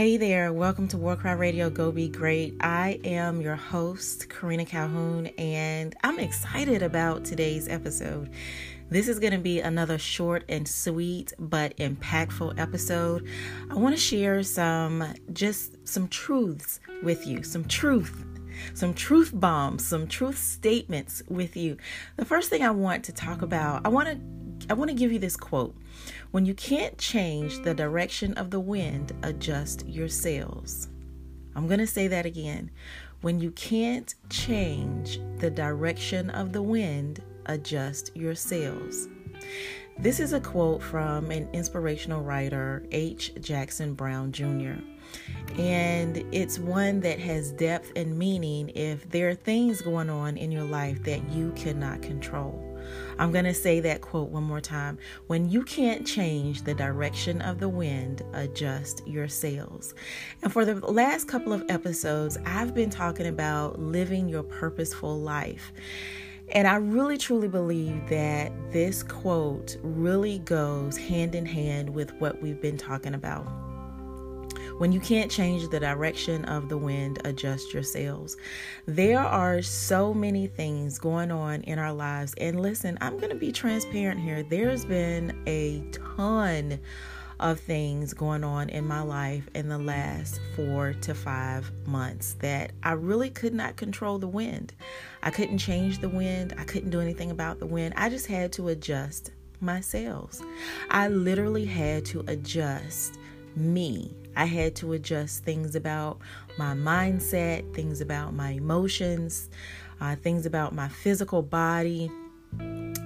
Hey there, welcome to Warcry Radio Go Be Great. I am your host, Karina Calhoun, and I'm excited about today's episode. This is going to be another short and sweet but impactful episode. I want to share some just some truths with you, some truth some truth bombs, some truth statements with you. The first thing I want to talk about, I want to I want to give you this quote. When you can't change the direction of the wind, adjust your sails. I'm going to say that again. When you can't change the direction of the wind, adjust your sails. This is a quote from an inspirational writer, H. Jackson Brown Jr. And it's one that has depth and meaning if there are things going on in your life that you cannot control. I'm going to say that quote one more time. When you can't change the direction of the wind, adjust your sails. And for the last couple of episodes, I've been talking about living your purposeful life. And I really truly believe that this quote really goes hand in hand with what we've been talking about. When you can't change the direction of the wind, adjust your sails. There are so many things going on in our lives. And listen, I'm going to be transparent here. There's been a ton of things going on in my life in the last four to five months that I really could not control the wind. I couldn't change the wind, I couldn't do anything about the wind. I just had to adjust my sails. I literally had to adjust me. I had to adjust things about my mindset, things about my emotions, uh, things about my physical body,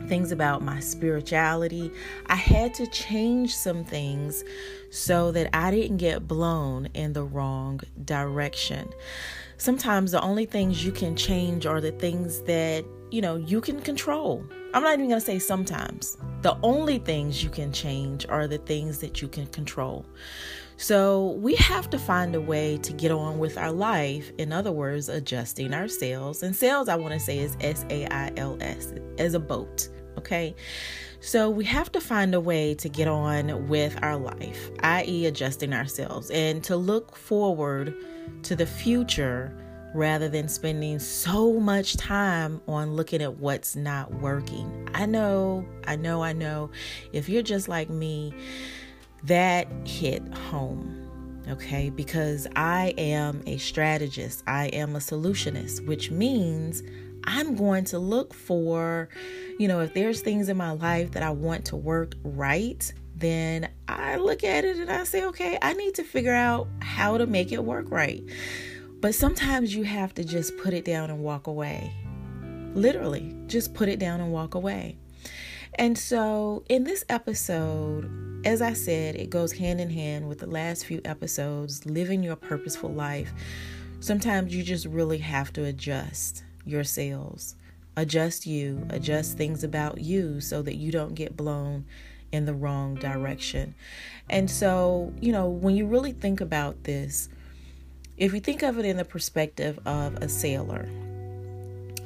things about my spirituality. I had to change some things so that I didn't get blown in the wrong direction. Sometimes the only things you can change are the things that, you know, you can control. I'm not even going to say sometimes. The only things you can change are the things that you can control. So we have to find a way to get on with our life. In other words, adjusting our sails. And sails, I want to say, is S A I L S, as a boat. Okay. So we have to find a way to get on with our life, i.e., adjusting ourselves, and to look forward to the future rather than spending so much time on looking at what's not working. I know, I know, I know. If you're just like me, that hit home. Okay, because I am a strategist, I am a solutionist, which means I'm going to look for, you know, if there's things in my life that I want to work right, then I look at it and I say, okay, I need to figure out how to make it work right. But sometimes you have to just put it down and walk away. Literally, just put it down and walk away. And so, in this episode, as I said, it goes hand in hand with the last few episodes living your purposeful life. Sometimes you just really have to adjust yourselves, adjust you, adjust things about you so that you don't get blown in the wrong direction. And so, you know, when you really think about this, if you think of it in the perspective of a sailor,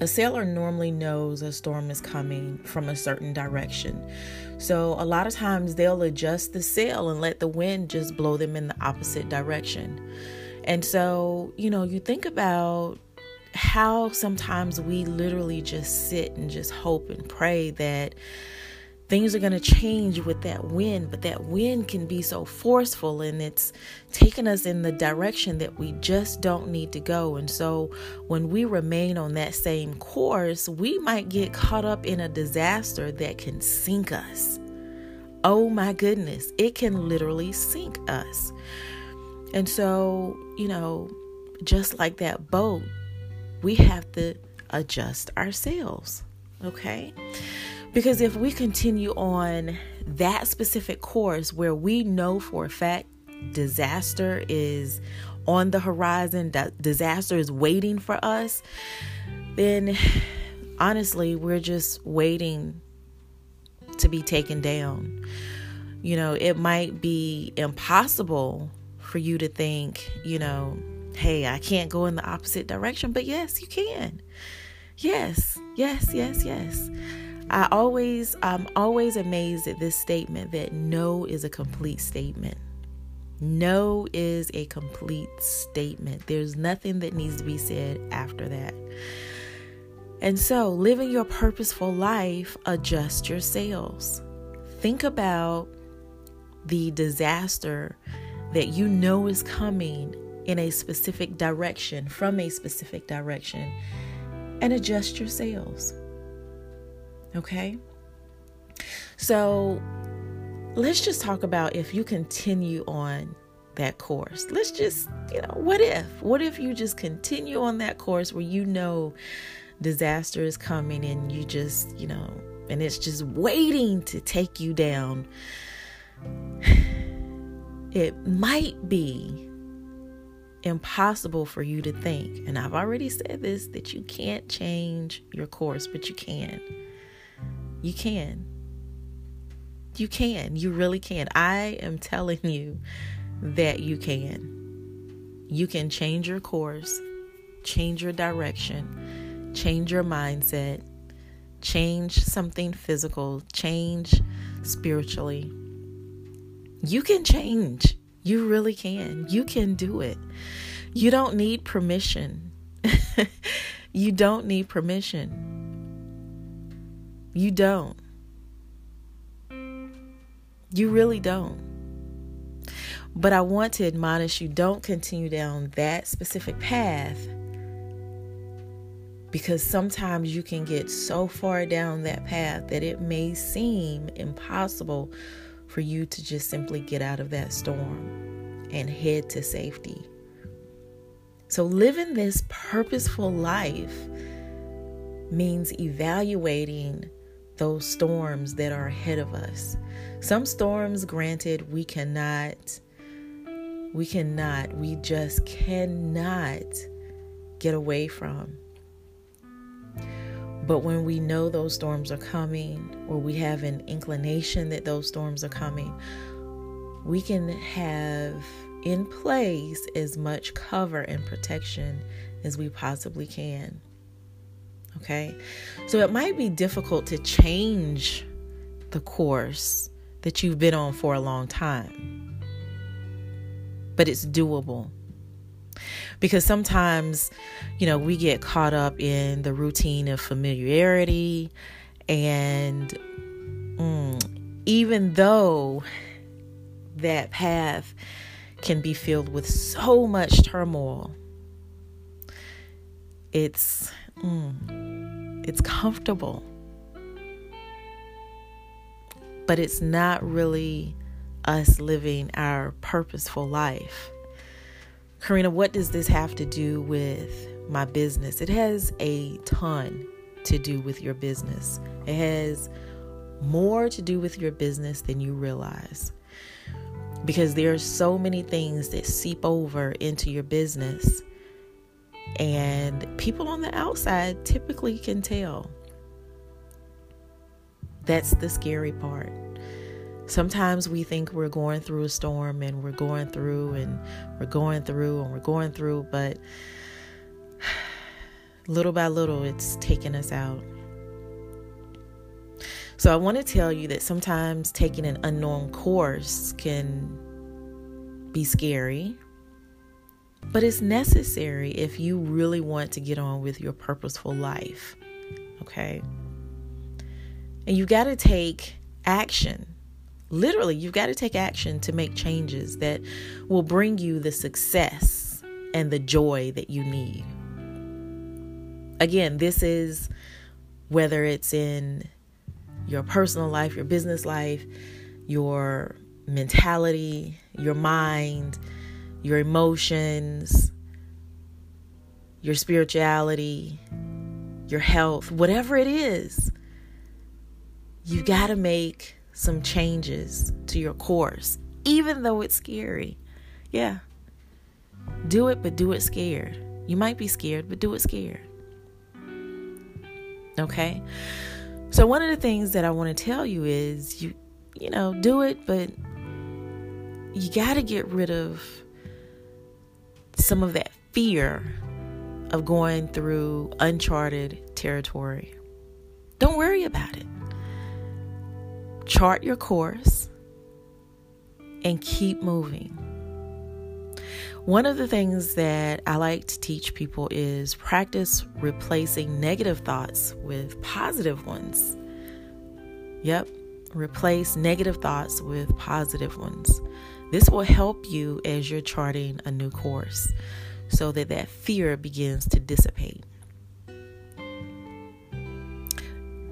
a sailor normally knows a storm is coming from a certain direction. So, a lot of times they'll adjust the sail and let the wind just blow them in the opposite direction. And so, you know, you think about how sometimes we literally just sit and just hope and pray that things are going to change with that wind, but that wind can be so forceful and it's taking us in the direction that we just don't need to go. And so when we remain on that same course, we might get caught up in a disaster that can sink us. Oh my goodness, it can literally sink us. And so, you know, just like that boat, we have to adjust ourselves. Okay. Because if we continue on that specific course where we know for a fact disaster is on the horizon, that disaster is waiting for us, then honestly, we're just waiting to be taken down. You know, it might be impossible for you to think, you know, hey, I can't go in the opposite direction, but yes, you can. Yes, yes, yes, yes. I always, I'm always amazed at this statement that no is a complete statement. No is a complete statement. There's nothing that needs to be said after that. And so, living your purposeful life, adjust your sails. Think about the disaster that you know is coming in a specific direction, from a specific direction, and adjust your sails. Okay? So, let's just talk about if you continue on that course. Let's just, you know, what if? What if you just continue on that course where you know disaster is coming and you just, you know, and it's just waiting to take you down? It might be impossible for you to think, and I've already said this, that you can't change your course, but you can. You can. You can. You really can. I am telling you that you can. You can change your course, change your direction, change your mindset, change something physical, change spiritually. You can change. You really can. You can do it. You don't need permission. you don't need permission. You don't. You really don't. But I want to admonish you don't continue down that specific path because sometimes you can get so far down that path that it may seem impossible for you to just simply get out of that storm and head to safety. So, living this purposeful life means evaluating those storms that are ahead of us. Some storms, granted, we cannot, we cannot, we just cannot get away from. But when we know those storms are coming, or we have an inclination that those storms are coming, we can have in place as much cover and protection as we possibly can. Okay. So it might be difficult to change the course that you've been on for a long time, but it's doable. Because sometimes, you know, we get caught up in the routine of familiarity, and mm, even though that path can be filled with so much turmoil, it's mm, it's comfortable. But it's not really us living our purposeful life. Karina, what does this have to do with my business? It has a ton to do with your business. It has more to do with your business than you realize. Because there are so many things that seep over into your business and people on the outside typically can tell. That's the scary part. Sometimes we think we're going through a storm and we're going through and we're going through and we're going through, but little by little, it's taking us out. So I want to tell you that sometimes taking an unknown course can be scary but it's necessary if you really want to get on with your purposeful life. Okay? And you got to take action. Literally, you've got to take action to make changes that will bring you the success and the joy that you need. Again, this is whether it's in your personal life, your business life, your mentality, your mind, your emotions, your spirituality, your health, whatever it is, you got to make some changes to your course, even though it's scary. Yeah. Do it, but do it scared. You might be scared, but do it scared. Okay? So one of the things that I want to tell you is you you know, do it, but you got to get rid of some of that fear of going through uncharted territory. Don't worry about it. Chart your course and keep moving. One of the things that I like to teach people is practice replacing negative thoughts with positive ones. Yep, replace negative thoughts with positive ones. This will help you as you're charting a new course so that that fear begins to dissipate.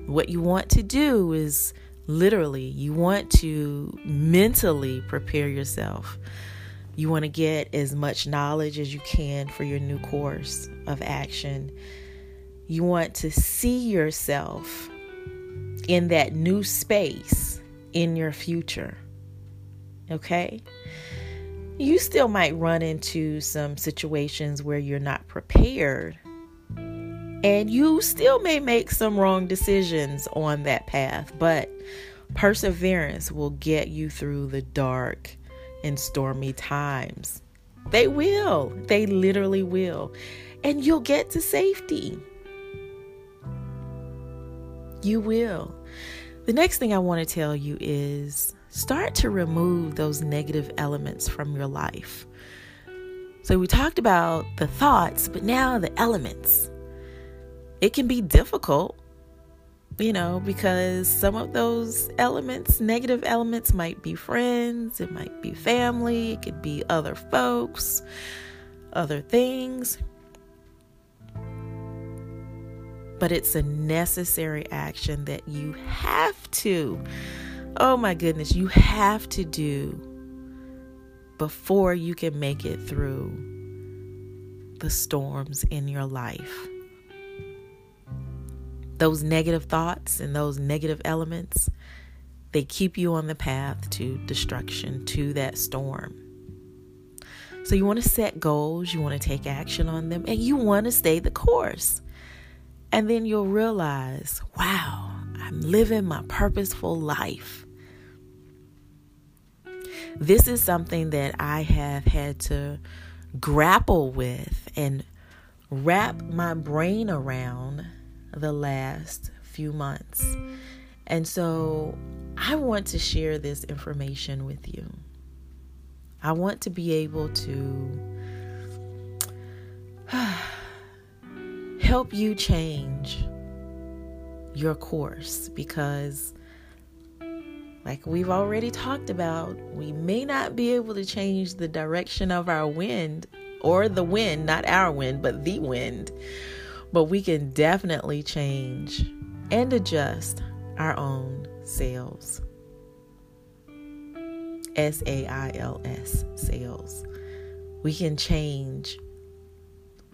What you want to do is literally, you want to mentally prepare yourself. You want to get as much knowledge as you can for your new course of action. You want to see yourself in that new space in your future. Okay? You still might run into some situations where you're not prepared, and you still may make some wrong decisions on that path, but perseverance will get you through the dark and stormy times. They will, they literally will. And you'll get to safety. You will. The next thing I want to tell you is start to remove those negative elements from your life. So, we talked about the thoughts, but now the elements. It can be difficult, you know, because some of those elements, negative elements, might be friends, it might be family, it could be other folks, other things but it's a necessary action that you have to, oh my goodness, you have to do before you can make it through the storms in your life. Those negative thoughts and those negative elements, they keep you on the path to destruction, to that storm. So, you want to set goals, you want to take action on them, and you want to stay the course. And then you'll realize, wow, I'm living my purposeful life. This is something that I have had to grapple with and wrap my brain around the last few months. And so I want to share this information with you. I want to be able to help you change your course because, like we've already talked about, we may not be able to change the direction of our wind or the wind, not our wind, but the wind. But we can definitely change and adjust our own sails. S A I L S, sails. We can change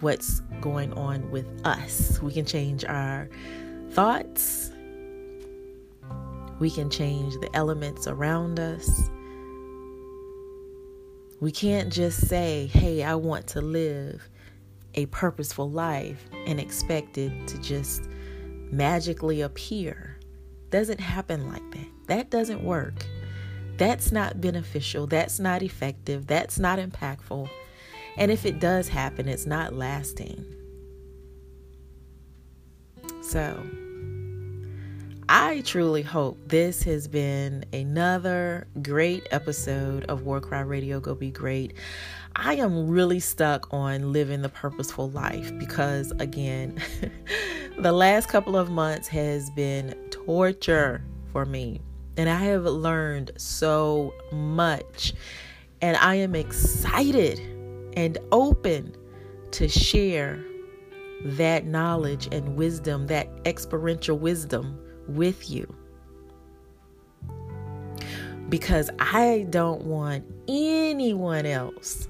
what's going on with us. We can change our thoughts, we can change the elements around us. We can't just say, hey, I want to live a purposeful life and expect it to just magically appear. Doesn't happen like that. That doesn't work. That's not beneficial. That's not effective. That's not impactful. And if it does happen, it's not lasting. So, I truly hope this has been another great episode of War Cry Radio Go Be Great. I am really stuck on living the purposeful life because, again, the last couple of months has been torture for me. And I have learned so much. And I am excited and open to share that knowledge and wisdom, that experiential wisdom with you. Because I don't want anyone else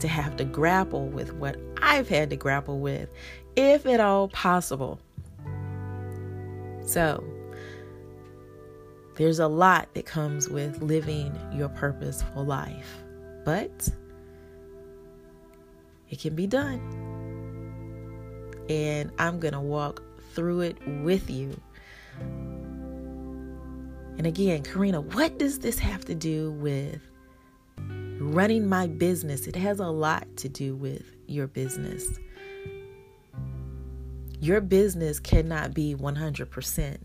to have to grapple with what I've had to grapple with, if at all possible. So, there's a lot that comes with living your purposeful life. But it can be done. And I'm going to walk through it with you. And again, Karina, what does this have to do with running my business? It has a lot to do with your business. Your business cannot be 100%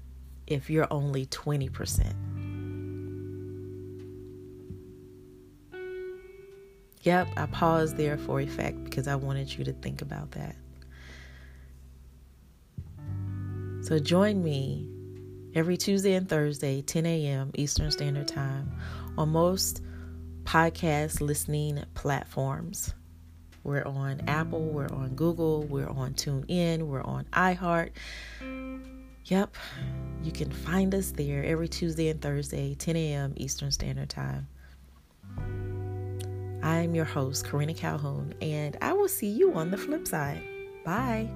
if you're only 20%. Yep, I paused there for effect because I wanted you to think about that. So join me every Tuesday and Thursday, 10 a.m. Eastern Standard Time, on most podcast listening platforms. We're on Apple, we're on Google, we're on TuneIn, we're on iHeart. Yep, you can find us there every Tuesday and Thursday, 10 a.m. Eastern Standard Time. I'm your host, Karina Calhoun, and I will see you on the flip side. Bye.